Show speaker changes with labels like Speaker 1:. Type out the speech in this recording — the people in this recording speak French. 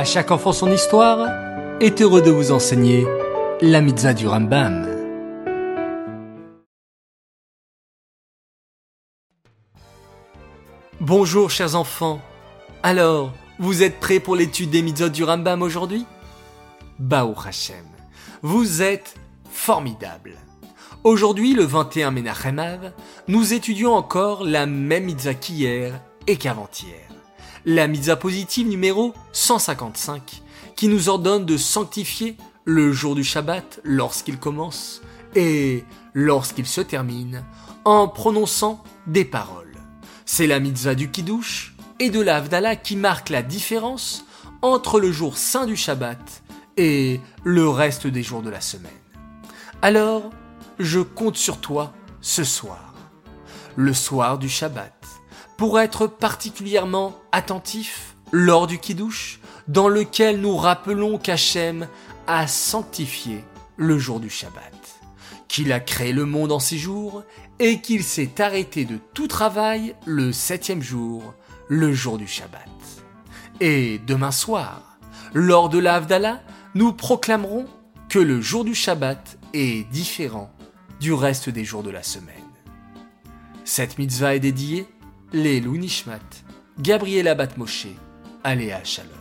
Speaker 1: À chaque enfant son histoire est heureux de vous enseigner la mitzvah du Rambam. Bonjour chers enfants. Alors, vous êtes prêts pour l'étude des mitzvot du Rambam aujourd'hui? Baou Hashem, vous êtes formidables. Aujourd'hui, le 21 Menachem nous étudions encore la même mitzvah qu'hier et qu'avant-hier la mitzvah positive numéro 155, qui nous ordonne de sanctifier le jour du Shabbat lorsqu'il commence et lorsqu'il se termine en prononçant des paroles. C'est la mitzvah du Kiddush et de la qui marque la différence entre le jour saint du Shabbat et le reste des jours de la semaine. Alors, je compte sur toi ce soir, le soir du Shabbat, pour être particulièrement attentif lors du Kiddush, dans lequel nous rappelons qu'Hachem a sanctifié le jour du Shabbat, qu'il a créé le monde en six jours et qu'il s'est arrêté de tout travail le septième jour, le jour du Shabbat. Et demain soir, lors de l'Avdallah, nous proclamerons que le jour du Shabbat est différent du reste des jours de la semaine. Cette mitzvah est dédiée les Nishmat, Gabriela Batmoshe, Aléa Shalom.